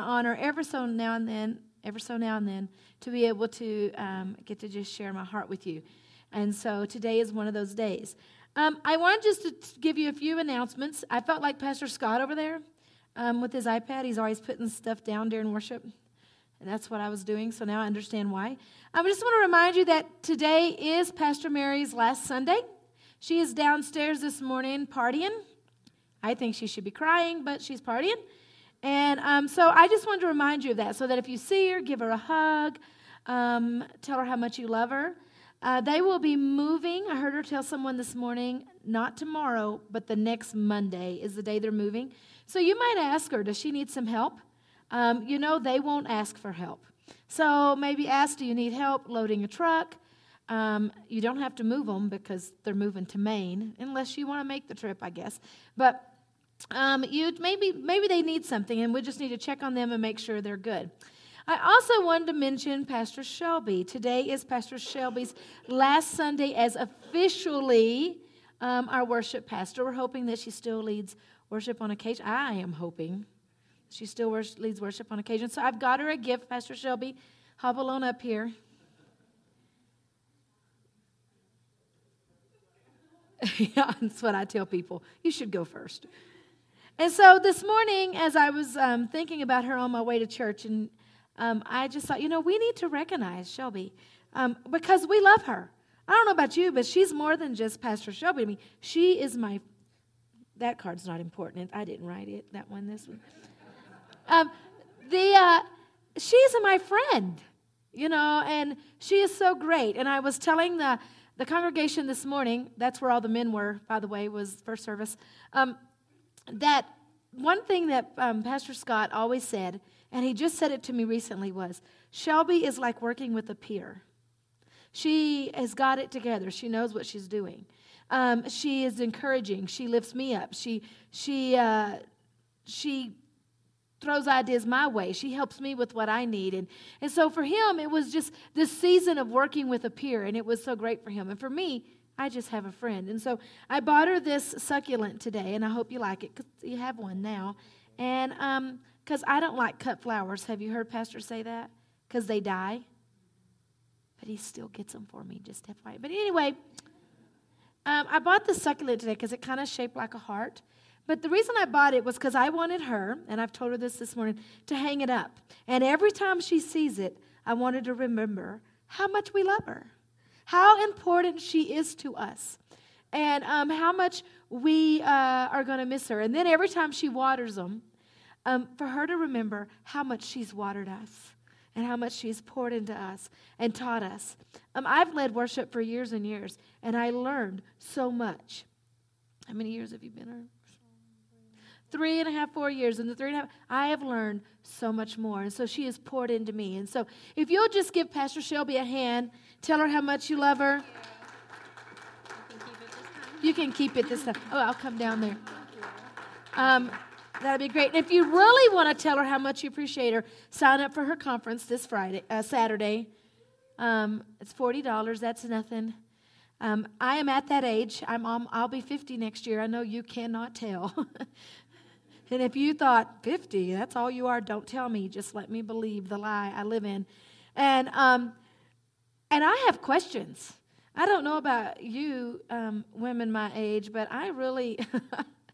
honor ever so now and then, ever so now and then, to be able to um, get to just share my heart with you. And so today is one of those days. Um, I want just to give you a few announcements. I felt like Pastor Scott over there um, with his iPad. He's always putting stuff down during worship. And that's what I was doing, so now I understand why. I just want to remind you that today is Pastor Mary's last Sunday. She is downstairs this morning partying. I think she should be crying, but she's partying. And um, so I just wanted to remind you of that so that if you see her, give her a hug, um, tell her how much you love her. Uh, they will be moving. I heard her tell someone this morning, not tomorrow, but the next Monday is the day they're moving. So you might ask her, does she need some help? Um, you know, they won't ask for help. So maybe ask, do you need help loading a truck? Um, you don't have to move them because they're moving to Maine, unless you want to make the trip, I guess. But um, you maybe maybe they need something, and we just need to check on them and make sure they're good. I also wanted to mention Pastor Shelby. Today is Pastor Shelby's last Sunday as officially um, our worship pastor. We're hoping that she still leads worship on occasion. I am hoping she still leads worship on occasion. So I've got her a gift, Pastor Shelby. Hop alone up here. yeah, that's what I tell people. You should go first. And so this morning, as I was um, thinking about her on my way to church, and um, I just thought, you know, we need to recognize Shelby um, because we love her. I don't know about you, but she's more than just Pastor Shelby I mean, She is my. That card's not important. I didn't write it. That one, this one. Um, the uh, she's my friend, you know, and she is so great. And I was telling the the congregation this morning. That's where all the men were, by the way, was first service. Um, that one thing that um, Pastor Scott always said, and he just said it to me recently, was Shelby is like working with a peer. She has got it together. She knows what she's doing. Um, she is encouraging. She lifts me up. She she uh, she throws ideas my way. She helps me with what I need. And, and so for him, it was just this season of working with a peer, and it was so great for him. And for me, I just have a friend. And so I bought her this succulent today, and I hope you like it because you have one now. And because um, I don't like cut flowers. Have you heard Pastor say that? Because they die. But he still gets them for me, just FYI. But anyway, um, I bought the succulent today because it kind of shaped like a heart. But the reason I bought it was because I wanted her, and I've told her this this morning, to hang it up. And every time she sees it, I wanted to remember how much we love her how important she is to us and um, how much we uh, are going to miss her. And then every time she waters them, um, for her to remember how much she's watered us and how much she's poured into us and taught us. Um, I've led worship for years and years, and I learned so much. How many years have you been here? Three and a half, four years. and the three and a half, I have learned so much more. And so she has poured into me. And so if you'll just give Pastor Shelby a hand Tell her how much you love her. You can keep it this time. Oh, I'll come down there. Um, that'd be great. And if you really want to tell her how much you appreciate her, sign up for her conference this Friday, uh, Saturday. Um, it's forty dollars. That's nothing. Um, I am at that age. I'm I'll be 50 next year. I know you cannot tell. and if you thought 50, that's all you are, don't tell me. Just let me believe the lie I live in. And um, and I have questions. I don't know about you, um, women my age, but I really,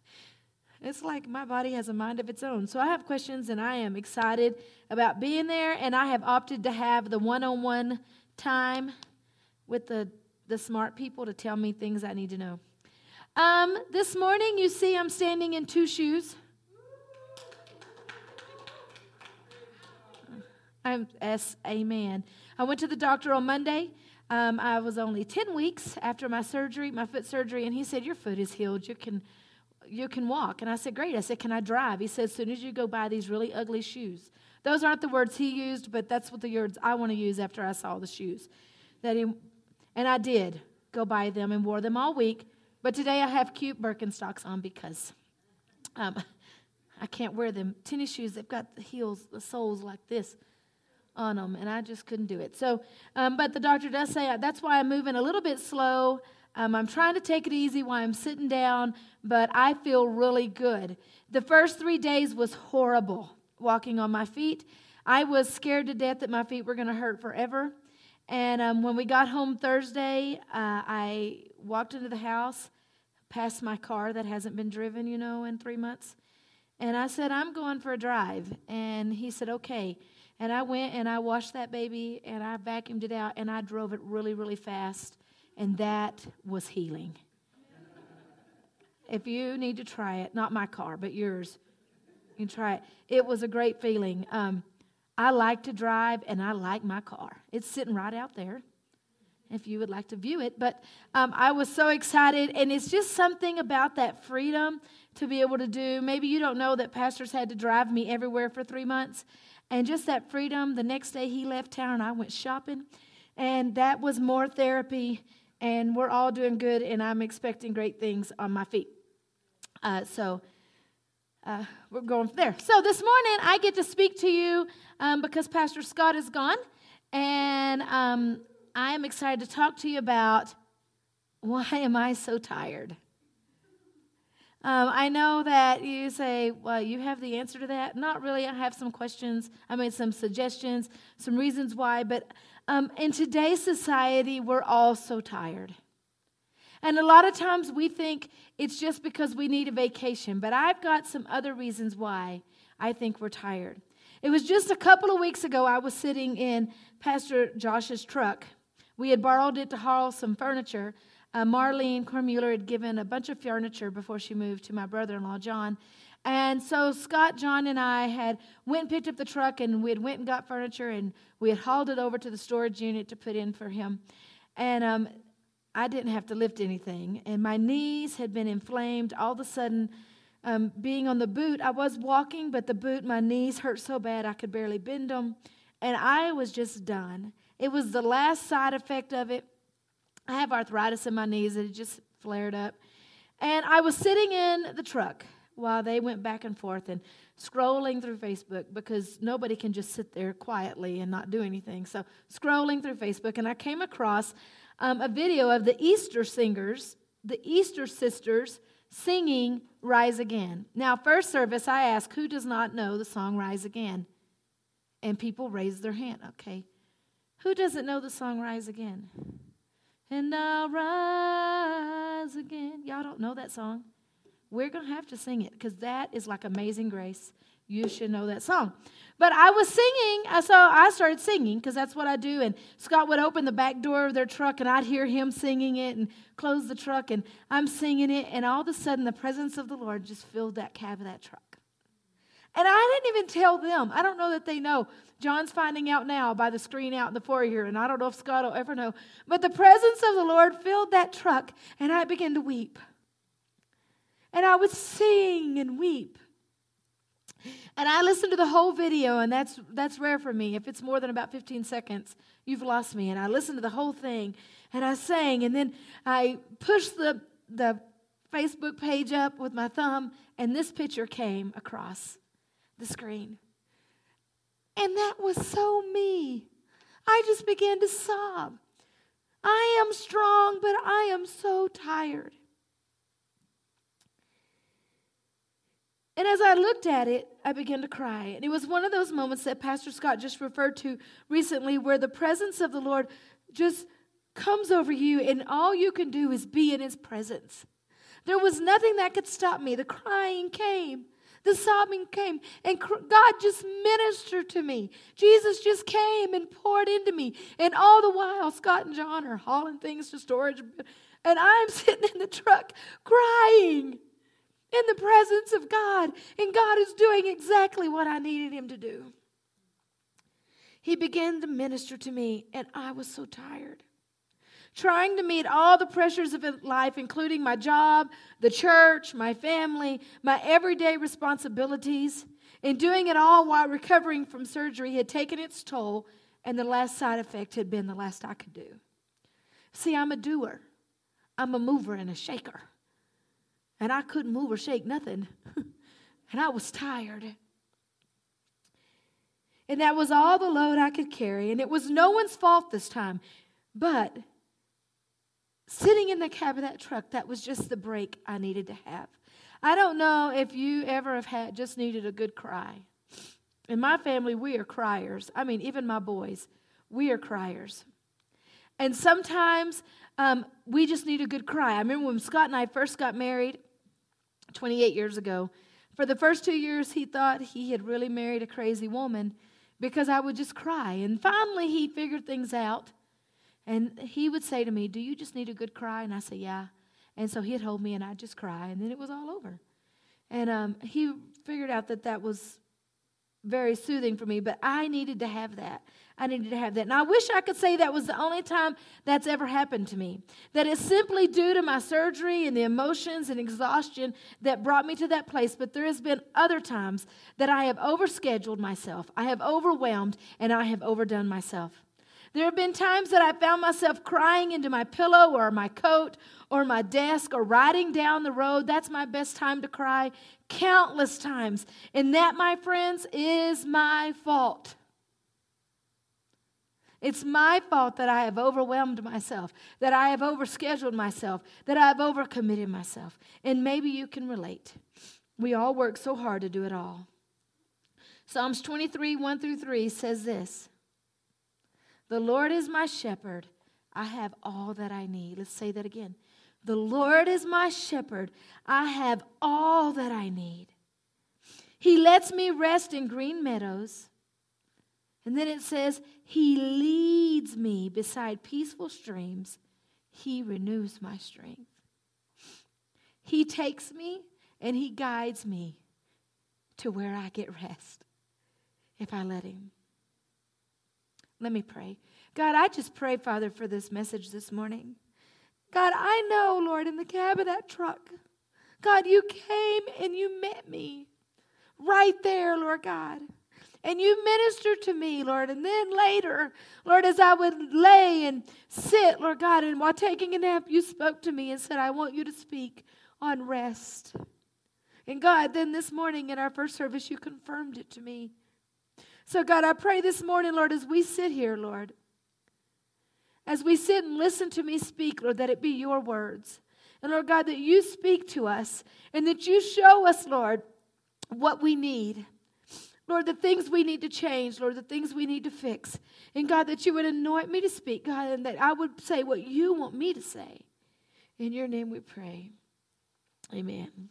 it's like my body has a mind of its own. So I have questions, and I am excited about being there. And I have opted to have the one on one time with the, the smart people to tell me things I need to know. Um, this morning, you see, I'm standing in two shoes. I'm S, amen. I went to the doctor on Monday. Um, I was only 10 weeks after my surgery, my foot surgery, and he said, Your foot is healed. You can, you can walk. And I said, Great. I said, Can I drive? He said, As soon as you go buy these really ugly shoes. Those aren't the words he used, but that's what the words I want to use after I saw the shoes. That he, and I did go buy them and wore them all week. But today I have cute Birkenstocks on because um, I can't wear them. Tennis shoes, they've got the heels, the soles like this on them, and I just couldn't do it. So, um, but the doctor does say uh, that's why I'm moving a little bit slow. Um, I'm trying to take it easy while I'm sitting down, but I feel really good. The first three days was horrible. walking on my feet. I was scared to death that my feet were going to hurt forever. And um, when we got home Thursday, uh, I walked into the house, past my car that hasn't been driven, you know, in three months. And I said, I'm going for a drive. And he said, okay. And I went and I washed that baby and I vacuumed it out and I drove it really, really fast. And that was healing. if you need to try it, not my car, but yours, you can try it. It was a great feeling. Um, I like to drive and I like my car. It's sitting right out there if you would like to view it. But um, I was so excited, and it's just something about that freedom to be able to do. Maybe you don't know that pastors had to drive me everywhere for three months, and just that freedom. The next day he left town, I went shopping, and that was more therapy. And we're all doing good, and I'm expecting great things on my feet. Uh, so uh, we're going there. So this morning I get to speak to you um, because Pastor Scott is gone, and um, I am excited to talk to you about why am I so tired? Um, I know that you say, well, you have the answer to that. Not really. I have some questions. I made some suggestions, some reasons why. But um, in today's society, we're all so tired. And a lot of times we think it's just because we need a vacation. But I've got some other reasons why I think we're tired. It was just a couple of weeks ago, I was sitting in Pastor Josh's truck. We had borrowed it to haul some furniture uh, Marlene Cormuller had given a bunch of furniture before she moved to my brother-in-law John. And so Scott, John, and I had went and picked up the truck, and we had went and got furniture, and we had hauled it over to the storage unit to put in for him. And um, I didn't have to lift anything, and my knees had been inflamed. All of a sudden, um, being on the boot, I was walking, but the boot, my knees hurt so bad I could barely bend them, and I was just done. It was the last side effect of it. I have arthritis in my knees that just flared up. And I was sitting in the truck while they went back and forth and scrolling through Facebook because nobody can just sit there quietly and not do anything. So, scrolling through Facebook, and I came across um, a video of the Easter singers, the Easter sisters, singing Rise Again. Now, first service, I asked, who does not know the song Rise Again? And people raised their hand. Okay. Who doesn't know the song Rise Again? And I'll rise again. Y'all don't know that song? We're going to have to sing it because that is like Amazing Grace. You should know that song. But I was singing, so I started singing because that's what I do. And Scott would open the back door of their truck, and I'd hear him singing it and close the truck, and I'm singing it. And all of a sudden, the presence of the Lord just filled that cab of that truck. And I didn't even tell them. I don't know that they know. John's finding out now by the screen out in the foyer, here, and I don't know if Scott will ever know. But the presence of the Lord filled that truck, and I began to weep. And I would sing and weep. And I listened to the whole video, and that's that's rare for me. If it's more than about 15 seconds, you've lost me. And I listened to the whole thing, and I sang, and then I pushed the the Facebook page up with my thumb, and this picture came across the screen. And that was so me. I just began to sob. I am strong, but I am so tired. And as I looked at it, I began to cry. And it was one of those moments that Pastor Scott just referred to recently where the presence of the Lord just comes over you, and all you can do is be in His presence. There was nothing that could stop me. The crying came. The sobbing came, and God just ministered to me. Jesus just came and poured into me. And all the while, Scott and John are hauling things to storage, and I'm sitting in the truck crying in the presence of God. And God is doing exactly what I needed Him to do. He began to minister to me, and I was so tired trying to meet all the pressures of life, including my job, the church, my family, my everyday responsibilities, and doing it all while recovering from surgery had taken its toll, and the last side effect had been the last I could do. See, I'm a doer, I'm a mover and a shaker. And I couldn't move or shake nothing. and I was tired. And that was all the load I could carry. And it was no one's fault this time. But sitting in the cab of that truck, that was just the break I needed to have. I don't know if you ever have had just needed a good cry. In my family, we are criers. I mean, even my boys, we are criers. And sometimes um, we just need a good cry. I remember when Scott and I first got married 28 years ago. For the first two years, he thought he had really married a crazy woman because I would just cry. And finally, he figured things out. And he would say to me, Do you just need a good cry? And I say, Yeah. And so he'd hold me and I'd just cry, and then it was all over. And um, he figured out that that was very soothing for me, but I needed to have that. I needed to have that. And I wish I could say that was the only time that's ever happened to me. That it's simply due to my surgery and the emotions and exhaustion that brought me to that place. But there has been other times that I have overscheduled myself, I have overwhelmed, and I have overdone myself. There have been times that I found myself crying into my pillow or my coat or my desk or riding down the road. That's my best time to cry. Countless times. And that, my friends, is my fault. It's my fault that I have overwhelmed myself, that I have overscheduled myself, that I have overcommitted myself. And maybe you can relate. We all work so hard to do it all. Psalms 23, 1 through 3 says this The Lord is my shepherd. I have all that I need. Let's say that again. The Lord is my shepherd. I have all that I need. He lets me rest in green meadows. And then it says, He leads me beside peaceful streams. He renews my strength. He takes me and He guides me to where I get rest if I let Him. Let me pray. God, I just pray, Father, for this message this morning. God, I know, Lord, in the cab of that truck, God, you came and you met me right there, Lord God and you ministered to me, Lord. And then later, Lord, as I would lay and sit, Lord God, and while taking a nap, you spoke to me and said, I want you to speak on rest. And God, then this morning in our first service, you confirmed it to me. So, God, I pray this morning, Lord, as we sit here, Lord, as we sit and listen to me speak, Lord, that it be your words. And Lord God, that you speak to us and that you show us, Lord, what we need. Lord, the things we need to change, Lord, the things we need to fix. And God, that you would anoint me to speak, God, and that I would say what you want me to say. In your name we pray. Amen.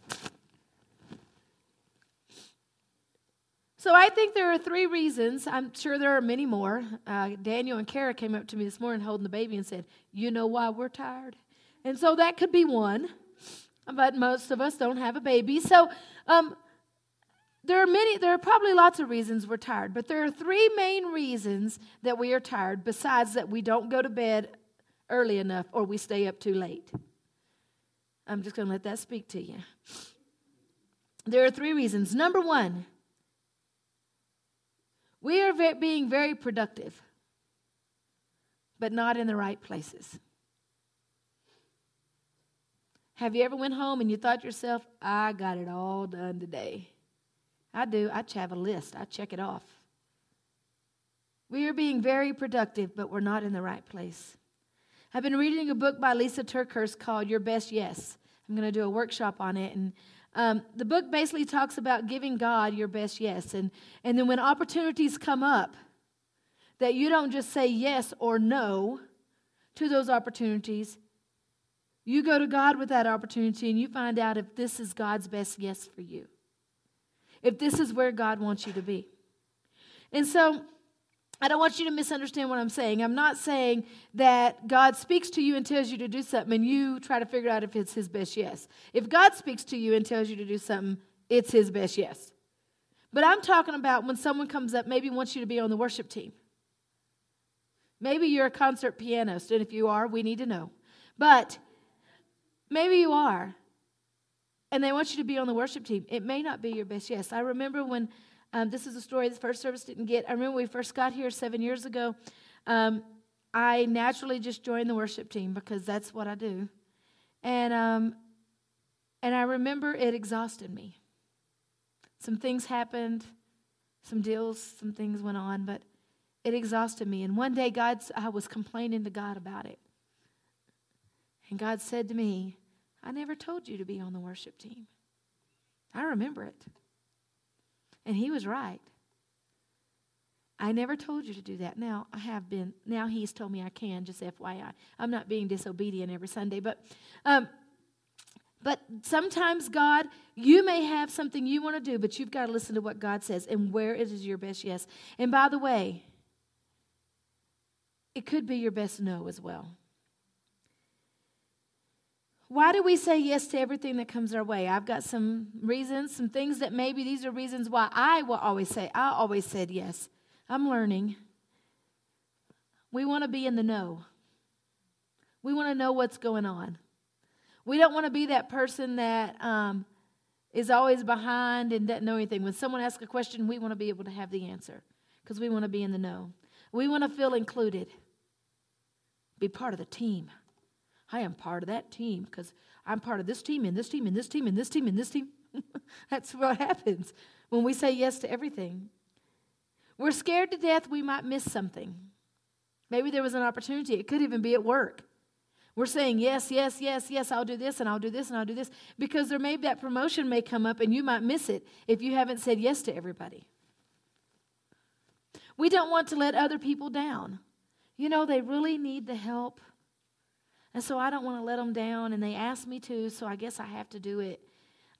So I think there are three reasons. I'm sure there are many more. Uh, Daniel and Kara came up to me this morning holding the baby and said, You know why we're tired? And so that could be one. But most of us don't have a baby. So, um, there are many, there are probably lots of reasons we're tired, but there are three main reasons that we are tired, besides that we don't go to bed early enough or we stay up too late. I'm just going to let that speak to you. There are three reasons. Number one, we are being very productive, but not in the right places. Have you ever went home and you thought to yourself, I got it all done today? I do. I have a list, I check it off. We are being very productive, but we're not in the right place. I've been reading a book by Lysa TerKeurst called Your Best Yes. I'm going to do a workshop on it. And um, the book basically talks about giving God your best yes. And, and then when opportunities come up, that you don't just say yes or no to those opportunities. You go to God with that opportunity and you find out if this is God's best yes for you if this is where God wants you to be. And so, I don't want you to misunderstand what I'm saying. I'm not saying that God speaks to you and tells you to do something and you try to figure out if it's His best yes. If God speaks to you and tells you to do something, it's His best yes. But I'm talking about when someone comes up, maybe wants you to be on the worship team. Maybe you're a concert pianist, and if you are, we need to know. But maybe you are and they want you to be on the worship team. It may not be your best yes. I remember when um, this is a story the first service didn't get. I remember we first got here seven years ago. Um, I naturally just joined the worship team because that's what I do, and um, and I remember it exhausted me. Some things happened, some deals, some things went on, but it exhausted me. And one day, God, I was complaining to God about it, and God said to me, I never told you to be on the worship team. I remember it. And he was right. I never told you to do that. Now I have been. Now he's told me I can. Just FYI, I'm not being disobedient every Sunday, but, um, but sometimes God, you may have something you want to do, but you've got to listen to what God says and where it is your best yes. And by the way, it could be your best no as well. Why do we say yes to everything that comes our way? I've got some reasons, some things that maybe these are reasons why I will always say, I always said yes. I'm learning. We want to be in the know. We want to know what's going on. We don't want to be that person that um, is always behind and doesn't know anything. When someone asks a question, we want to be able to have the answer because we want to be in the know. We want to feel included, be part of the team. I am part of that team because I'm part of this team and this team and this team and this team and this team. That's what happens when we say yes to everything. We're scared to death we might miss something. Maybe there was an opportunity. It could even be at work. We're saying, yes, yes, yes, yes, I'll do this and I'll do this and I'll do this because there may that promotion may come up and you might miss it if you haven't said yes to everybody. We don't want to let other people down. You know, they really need the help. And so I don't want to let them down, and they ask me to, so I guess I have to do it.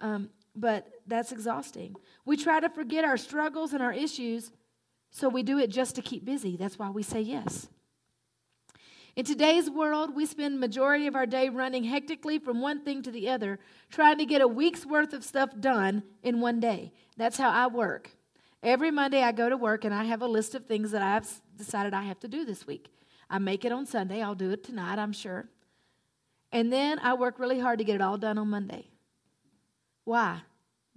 Um, but that's exhausting. We try to forget our struggles and our issues so we do it just to keep busy. That's why we say yes. In today's world, we spend majority of our day running hectically from one thing to the other, trying to get a week's worth of stuff done in one day. That's how I work. Every Monday I go to work and I have a list of things that I've decided I have to do this week. I make it on Sunday, I'll do it tonight, I'm sure. And then I work really hard to get it all done on Monday. Why?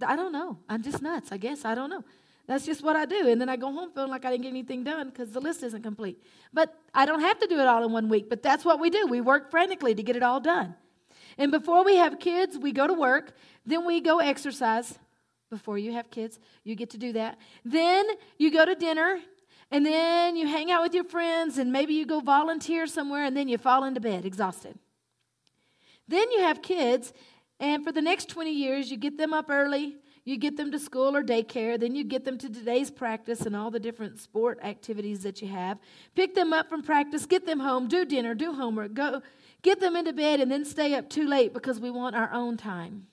I don't know. I'm just nuts, I guess. I don't know. That's just what I do. And then I go home feeling like I didn't get anything done because the list isn't complete. But I don't have to do it all in one week, but that's what we do. We work frantically to get it all done. And before we have kids, we go to work, then we go exercise. Before you have kids, you get to do that. Then you go to dinner, and then you hang out with your friends, and maybe you go volunteer somewhere, and then you fall into bed exhausted. Then you have kids, and for the next 20 years, you get them up early, you get them to school or daycare, then you get them to today's practice and all the different sport activities that you have. Pick them up from practice, get them home, do dinner, do homework, go get them into bed and then stay up too late because we want our own time.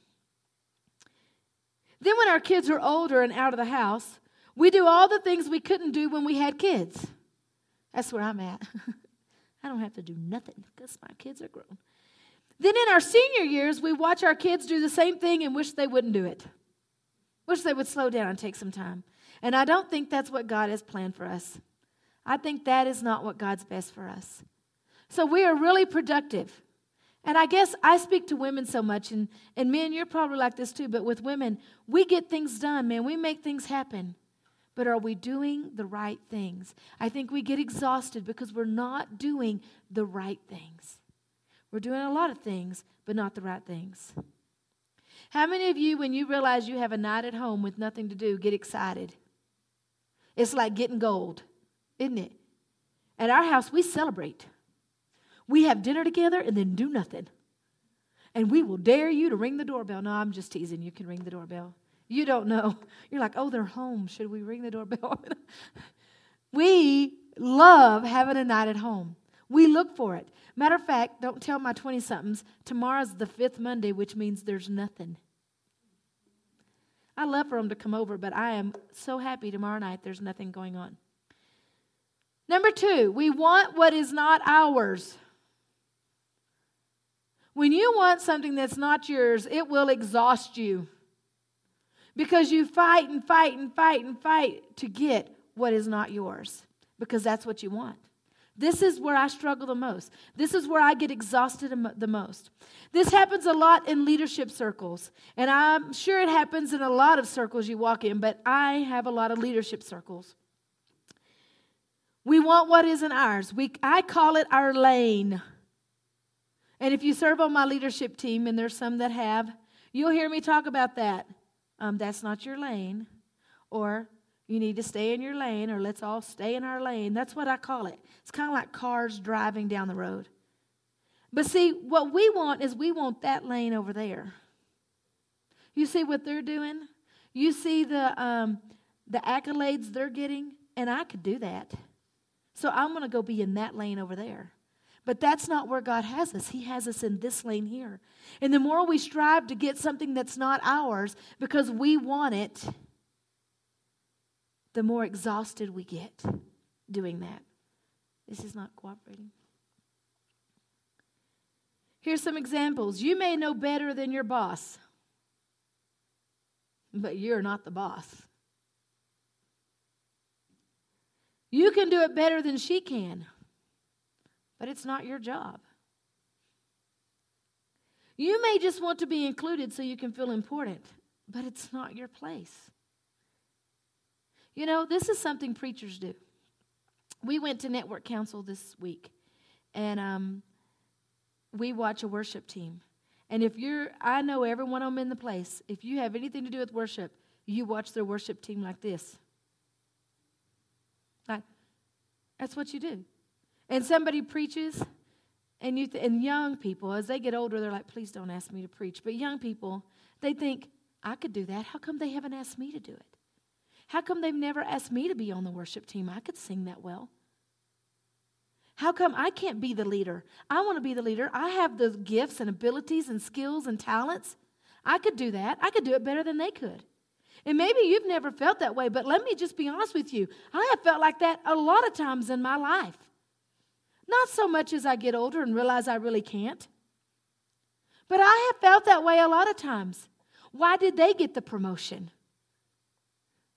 Then when our kids are older and out of the house, we do all the things we couldn't do when we had kids. That's where I'm at. I don't have to do nothing because my kids are grown. Then in our senior years, we watch our kids do the same thing and wish they wouldn't do it. Wish they would slow down and take some time. And I don't think that's what God has planned for us. I think that is not what God's best for us. So we are really productive. And I guess I speak to women so much, and, and men, you're probably like this too, but with women, we get things done, man. We make things happen. But are we doing the right things? I think we get exhausted because we're not doing the right things. We're doing a lot of things, but not the right things. How many of you, when you realize you have a night at home with nothing to do, get excited? It's like getting gold, isn't it? At our house, we celebrate. We have dinner together and then do nothing. And we will dare you to ring the doorbell. No, I'm just teasing. You can ring the doorbell. You don't know. You're like, oh, they're home. Should we ring the doorbell? we love having a night at home. We look for it. Matter of fact, don't tell my 20 somethings, tomorrow's the fifth Monday, which means there's nothing. I love for them to come over, but I am so happy tomorrow night there's nothing going on. Number two, we want what is not ours. When you want something that's not yours, it will exhaust you because you fight and fight and fight and fight to get what is not yours because that's what you want. This is where I struggle the most. This is where I get exhausted the most. This happens a lot in leadership circles, and I'm sure it happens in a lot of circles you walk in, but I have a lot of leadership circles. We want what isn't ours. We, I call it our lane. And if you serve on my leadership team, and there's some that have, you'll hear me talk about that. Um, that's not your lane. Or you need to stay in your lane, or let's all stay in our lane. That's what I call it. It's kind of like cars driving down the road. But see, what we want is we want that lane over there. You see what they're doing? You see the, um, the accolades they're getting? and I could do that. So I'm going to go be in that lane over there. But that's not where God has us. He has us in this lane here. And the more we strive to get something that's not ours because we want it, the more exhausted we get doing that. This is not cooperating. Here's some examples. You may know better than your boss, but you're not the boss. You can do it better than she can, but it's not your job. You may just want to be included so you can feel important, but it's not your place. You know, this is something preachers do. We went to Network Council this week, and um, we watch a worship team. And if you're, I know every one of them in the place, if you have anything to do with worship, you watch their worship team like this. Like, that's what you do. And somebody preaches, and, you th- and young people, as they get older, they're like, please don't ask me to preach. But young people, they think, I could do that. How come they haven't asked me to do it? How come they've never asked me to be on the worship team? I could sing that well. How come I can't be the leader? I want to be the leader. I have the gifts and abilities and skills and talents. I could do that. I could do it better than they could. And maybe you've never felt that way, but let me just be honest with you. I have felt like that a lot of times in my life. Not so much as I get older and realize I really can't, but I have felt that way a lot of times. Why did they get the promotion?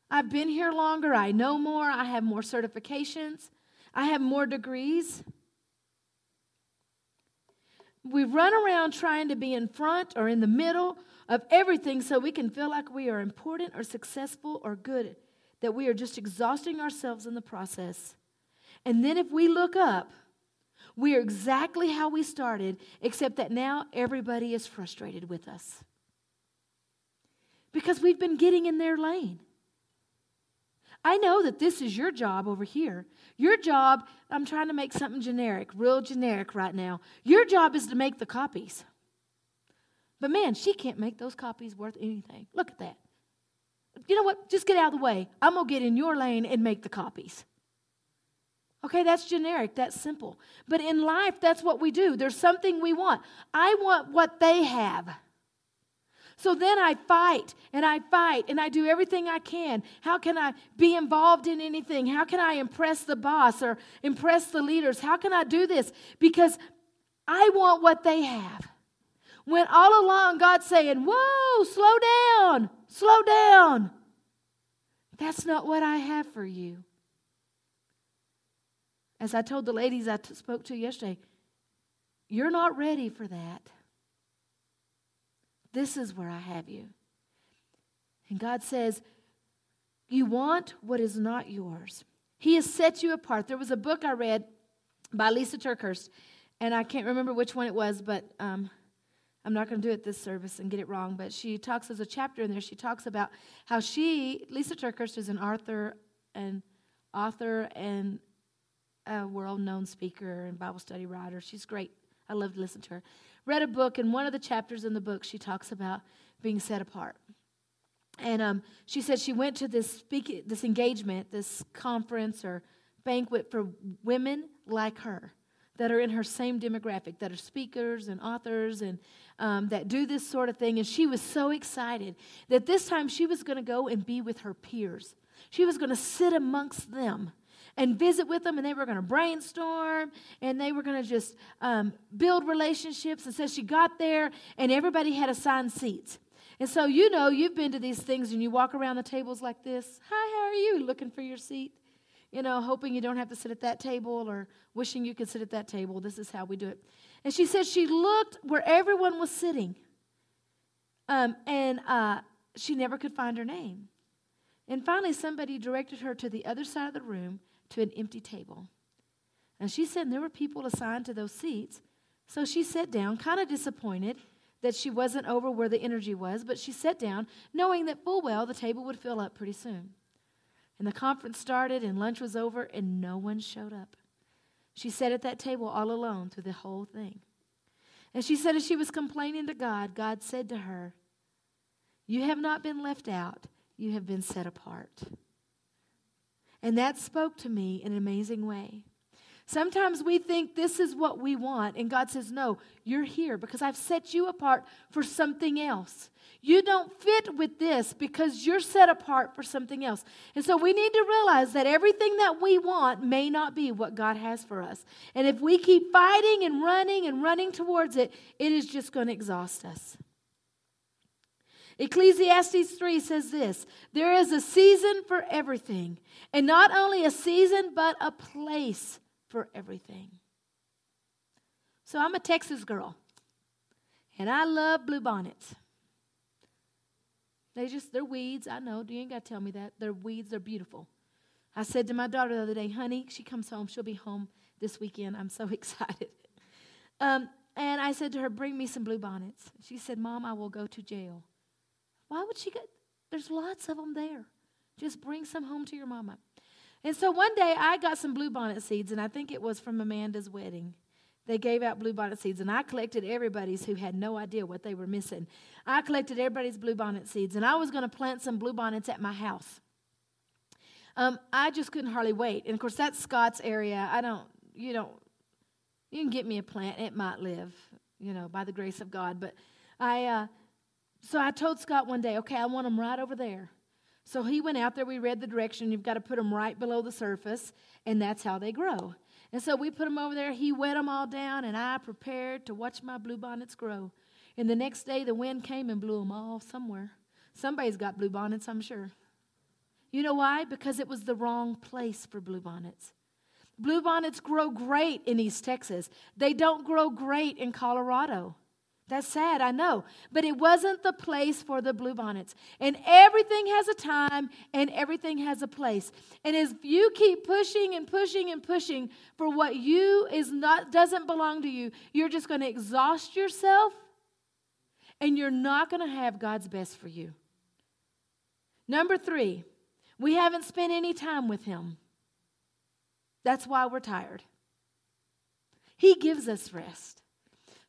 I've been here longer. I know more. I have more certifications. I have more degrees. We run around trying to be in front or in the middle of everything so we can feel like we are important or successful or good, that we are just exhausting ourselves in the process. And then if we look up, we are exactly how we started, except that now everybody is frustrated with us. Because we've been getting in their lane. I know that this is your job over here. Your job, I'm trying to make something generic, real generic right now. Your job is to make the copies. But man, she can't make those copies worth anything. Look at that. You know what? Just get out of the way. I'm going to get in your lane and make the copies. Okay, that's generic, that's simple. But in life, that's what we do. There's something we want. I want what they have. So then I fight and I fight and I do everything I can. How can I be involved in anything? How can I impress the boss or impress the leaders? How can I do this? Because I want what they have. When all along God's saying, Whoa, slow down, slow down. That's not what I have for you. As I told the ladies I spoke to yesterday, you're not ready for that. This is where I have you. And God says, You want what is not yours. He has set you apart. There was a book I read by Lysa TerKeurst, and I can't remember which one it was, but um, I'm not going to do it this service and get it wrong. But she talks, as a chapter in there, she talks about how she, Lysa TerKeurst, is an author and author and a world known speaker and Bible study writer. She's great. I love to listen to her read a book, and one of the chapters in the book, she talks about being set apart. And um, she said she went to this speak, this engagement, this conference or banquet for women like her that are in her same demographic, that are speakers and authors and um, that do this sort of thing. And she was so excited that this time she was going to go and be with her peers. She was going to sit amongst them and visit with them, and they were going to brainstorm and they were going to just um, build relationships. And so she got there, and everybody had assigned seats. And so, you know, you've been to these things and you walk around the tables like this Hi, how are you? Looking for your seat. You know, hoping you don't have to sit at that table or wishing you could sit at that table. This is how we do it. And she said she looked where everyone was sitting, um, and uh, she never could find her name. And finally, somebody directed her to the other side of the room to an empty table. And she said there were people assigned to those seats. So she sat down, kind of disappointed that she wasn't over where the energy was, but she sat down, knowing that full well the table would fill up pretty soon. And the conference started, and lunch was over, and no one showed up. She sat at that table all alone through the whole thing. And she said, as she was complaining to God, God said to her, You have not been left out, you have been set apart. And that spoke to me in an amazing way. Sometimes we think this is what we want, and God says, No, you're here because I've set you apart for something else. You don't fit with this because you're set apart for something else. And so we need to realize that everything that we want may not be what God has for us. And if we keep fighting and running and running towards it, it is just going to exhaust us. Ecclesiastes 3 says this There is a season for everything, and not only a season, but a place for everything. So I'm a Texas girl, and I love bluebonnets. They just, they're weeds. I know. You ain't got to tell me that. They're weeds. They're beautiful. I said to my daughter the other day, honey, she comes home. She'll be home this weekend. I'm so excited. Um, and I said to her, bring me some bluebonnets. She said, Mom, I will go to jail. Why would she get? There's lots of them there. Just bring some home to your mama. And so one day I got some bluebonnet seeds, and I think it was from Amanda's wedding. They gave out bluebonnet seeds, and I collected everybody's who had no idea what they were missing. I collected everybody's bluebonnet seeds, and I was going to plant some bluebonnets at my house. Um, I just couldn't hardly wait. And of course, that's Scott's area. I don't, you don't, you can get me a plant, it might live, you know, by the grace of God. But I, uh, so I told Scott one day, okay, I want them right over there. So he went out there. We read the direction. You've got to put them right below the surface, and that's how they grow. And so we put them over there. He wet them all down, and I prepared to watch my bluebonnets grow. And the next day, the wind came and blew them all somewhere. Somebody's got bluebonnets, I'm sure. You know why? Because it was the wrong place for bluebonnets. Bluebonnets grow great in East Texas. They don't grow great in Colorado. That's sad, I know. But it wasn't the place for the bluebonnets. And everything has a time and everything has a place. And if you keep pushing and pushing and pushing for what you is not doesn't belong to you, you're just going to exhaust yourself and you're not going to have God's best for you. Number 3, we haven't spent any time with him. That's why we're tired. He gives us rest.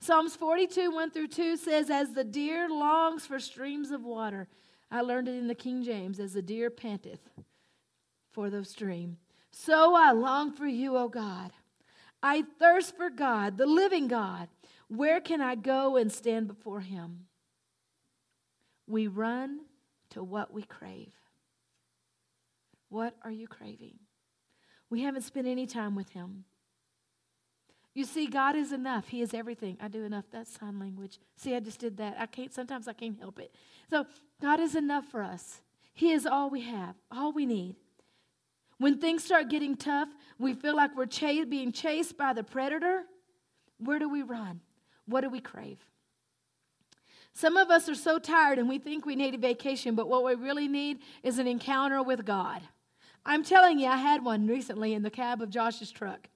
Psalms 42, 1 through 2 says, As the deer longs for streams of water. I learned it in the King James, as the deer panteth for the stream. So I long for you, O God. I thirst for God, the living God. Where can I go and stand before him? We run to what we crave. What are you craving? We haven't spent any time with him. You see, God is enough. He is everything. I do enough. That's sign language. See, I just did that. I can't, sometimes I can't help it. So, God is enough for us. He is all we have, all we need. When things start getting tough, we feel like we're ch- being chased by the predator. Where do we run? What do we crave? Some of us are so tired and we think we need a vacation, but what we really need is an encounter with God. I'm telling you, I had one recently in the cab of Josh's truck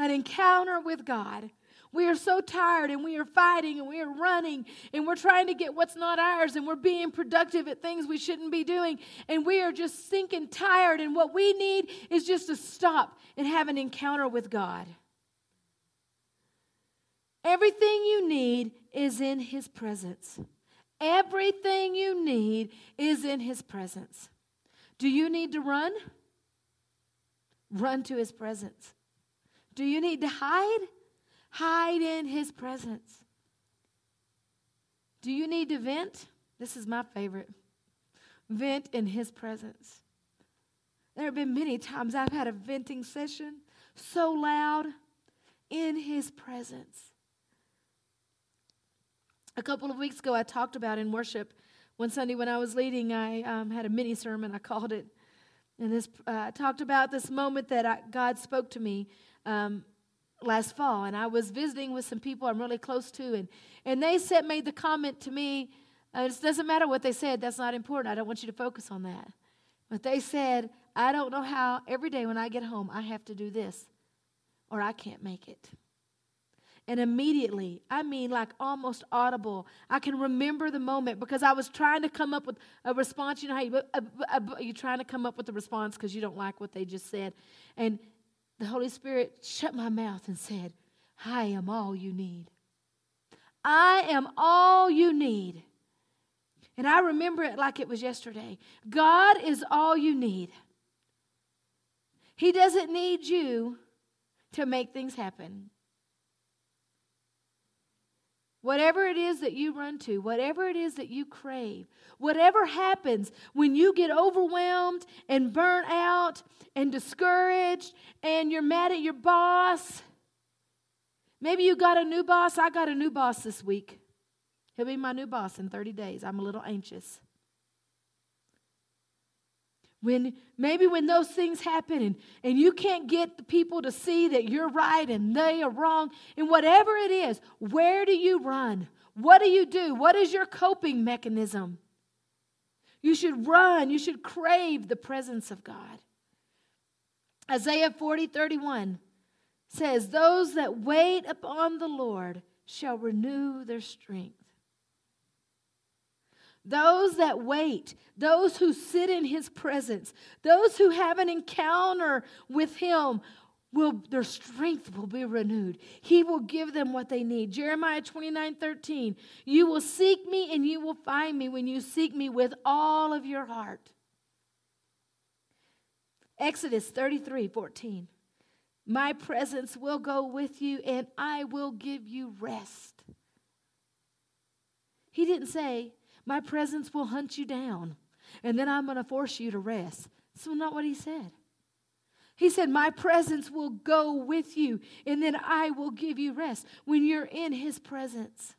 an encounter with God. We are so tired and we are fighting and we are running and we're trying to get what's not ours and we're being productive at things we shouldn't be doing and we are just sinking tired. And what we need is just to stop and have an encounter with God. Everything you need is in His presence. Everything you need is in His presence. Do you need to run? Run to His presence. Do you need to hide? Hide in His presence. Do you need to vent? This is my favorite. Vent in His presence. There have been many times I've had a venting session so loud in His presence. A couple of weeks ago, I talked about in worship. One Sunday when I was leading, I um, had a mini sermon. I called it. And this, uh, I talked about this moment that I, God spoke to me um, last fall, and I was visiting with some people I'm really close to, and, and they said, made the comment to me, uh, it doesn't matter what they said, that's not important. I don't want you to focus on that. But they said, I don't know how every day when I get home I have to do this, or I can't make it. And immediately, I mean, like almost audible, I can remember the moment because I was trying to come up with a response. You know how you, uh, uh, you're trying to come up with a response because you don't like what they just said. And the Holy Spirit shut my mouth and said, I am all you need. I am all you need. And I remember it like it was yesterday. God is all you need. He doesn't need you to make things happen. Whatever it is that you run to, whatever it is that you crave, whatever happens when you get overwhelmed and burnt out and discouraged and you're mad at your boss. Maybe you got a new boss. I got a new boss this week. He'll be my new boss in 30 days. I'm a little anxious. When maybe when those things happen and, and you can't get the people to see that you're right and they are wrong, and whatever it is, where do you run? What do you do? What is your coping mechanism? You should run, you should crave the presence of God. Isaiah 40 31 says, Those that wait upon the Lord shall renew their strength. Those that wait, those who sit in his presence, those who have an encounter with him, will their strength will be renewed. He will give them what they need. Jeremiah 29 13. You will seek me and you will find me when you seek me with all of your heart. Exodus 33 14. My presence will go with you and I will give you rest. He didn't say, my presence will hunt you down, and then I'm going to force you to rest. That's not what he said. He said, My presence will go with you, and then I will give you rest when you're in his presence.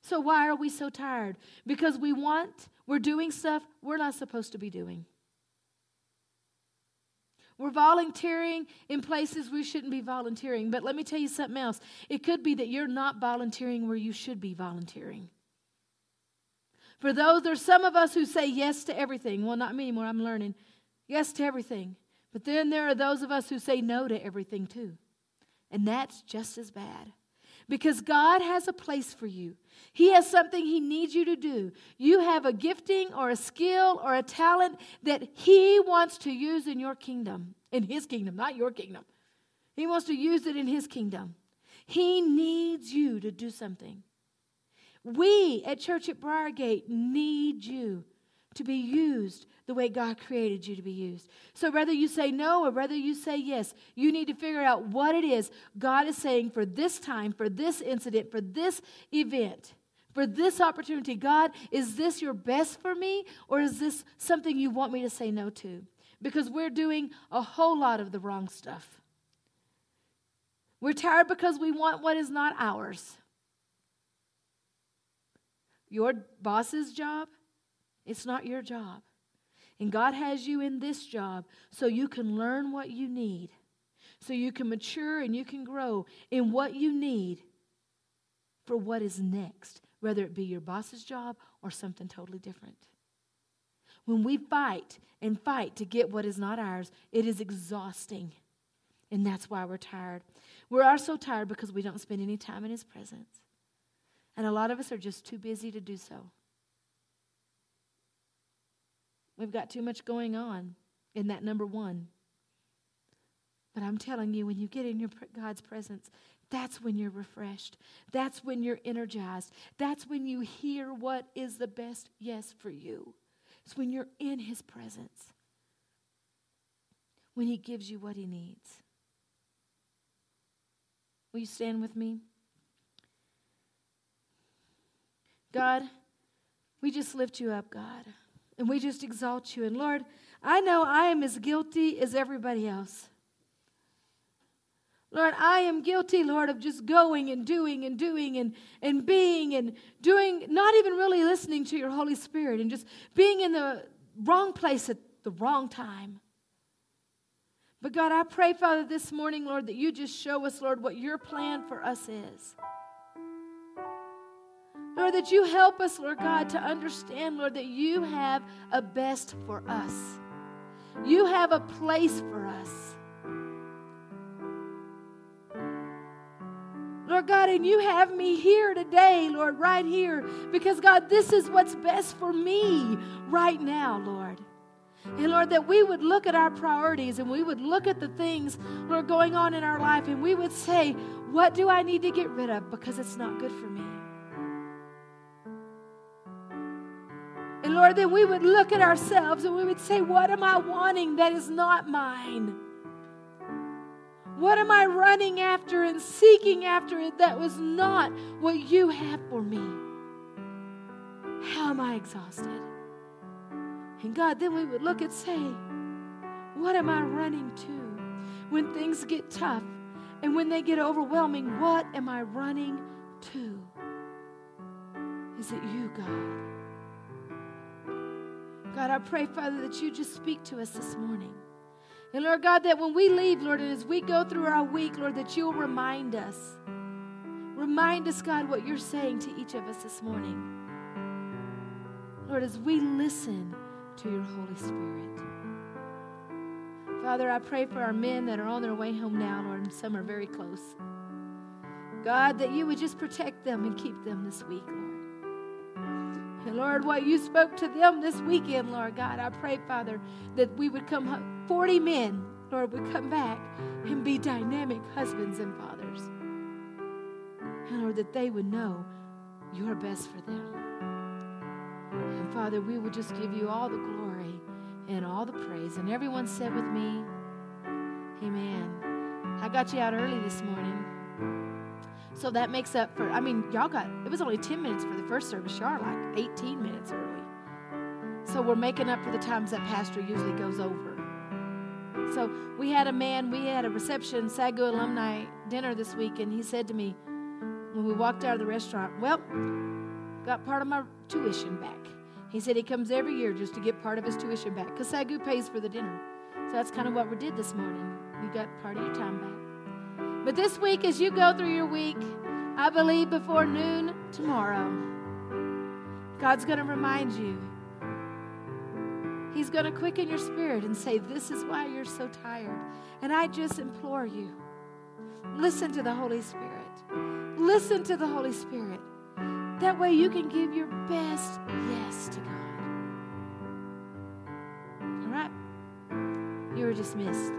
So, why are we so tired? Because we want, we're doing stuff we're not supposed to be doing. We're volunteering in places we shouldn't be volunteering. But let me tell you something else. It could be that you're not volunteering where you should be volunteering. For those, there's some of us who say yes to everything. Well, not me anymore, I'm learning. Yes to everything. But then there are those of us who say no to everything too. And that's just as bad. Because God has a place for you. He has something He needs you to do. You have a gifting or a skill or a talent that He wants to use in your kingdom, in His kingdom, not your kingdom. He wants to use it in His kingdom. He needs you to do something. We at Church at Briargate need you to be used the way God created you to be used. So whether you say no or whether you say yes, you need to figure out what it is God is saying for this time, for this incident, for this event, for this opportunity. God, is this your best for me or is this something you want me to say no to? Because we're doing a whole lot of the wrong stuff. We're tired because we want what is not ours. Your boss's job it's not your job. And God has you in this job so you can learn what you need, so you can mature and you can grow in what you need for what is next, whether it be your boss's job or something totally different. When we fight and fight to get what is not ours, it is exhausting. And that's why we're tired. We are so tired because we don't spend any time in His presence. And a lot of us are just too busy to do so. We've got too much going on in that number one. But I'm telling you, when you get in your God's presence, that's when you're refreshed. That's when you're energized. That's when you hear what is the best yes for you. It's when you're in His presence, when He gives you what He needs. Will you stand with me? God, we just lift you up, God. And we just exalt you. And Lord, I know I am as guilty as everybody else. Lord, I am guilty, Lord, of just going and doing and doing and, and being and doing, not even really listening to your Holy Spirit and just being in the wrong place at the wrong time. But God, I pray, Father, this morning, Lord, that you just show us, Lord, what your plan for us is. Lord, that you help us, Lord God, to understand, Lord, that you have a best for us. You have a place for us. Lord God, and you have me here today, Lord, right here, because God, this is what's best for me right now, Lord. And Lord, that we would look at our priorities and we would look at the things, Lord, going on in our life, and we would say, What do I need to get rid of because it's not good for me? And Lord, then we would look at ourselves and we would say, What am I wanting that is not mine? What am I running after and seeking after it that was not what you have for me? How am I exhausted? And God, then we would look and say, What am I running to? When things get tough and when they get overwhelming, what am I running to? Is it you, God? God, I pray, Father, that you just speak to us this morning. And Lord God, that when we leave, Lord, and as we go through our week, Lord, that you'll remind us. Remind us, God, what you're saying to each of us this morning. Lord, as we listen to your Holy Spirit. Father, I pray for our men that are on their way home now, Lord, and some are very close. God, that you would just protect them and keep them this week, Lord. And Lord, what you spoke to them this weekend, Lord God, I pray, Father, that we would come home 40 men, Lord, would come back and be dynamic husbands and fathers. And Lord, that they would know your best for them. And Father, we would just give you all the glory and all the praise. And everyone said with me, Amen. I got you out early this morning. So that makes up for, I mean, y'all got, was only 10 minutes for the first service. Y'all like 18 minutes early. So we're making up for the times that Pastor usually goes over. So we had a man, we had a reception, SAGU alumni dinner this week, and he said to me when we walked out of the restaurant, Well, got part of my tuition back. He said he comes every year just to get part of his tuition back because SAGU pays for the dinner. So that's kind of what we did this morning. You got part of your time back. But this week, as you go through your week, I believe before noon tomorrow, God's going to remind you He's going to quicken your spirit and say, This is why you're so tired. And I just implore you listen to the Holy Spirit. Listen to the Holy Spirit. That way you can give your best yes to God. All right? You are dismissed.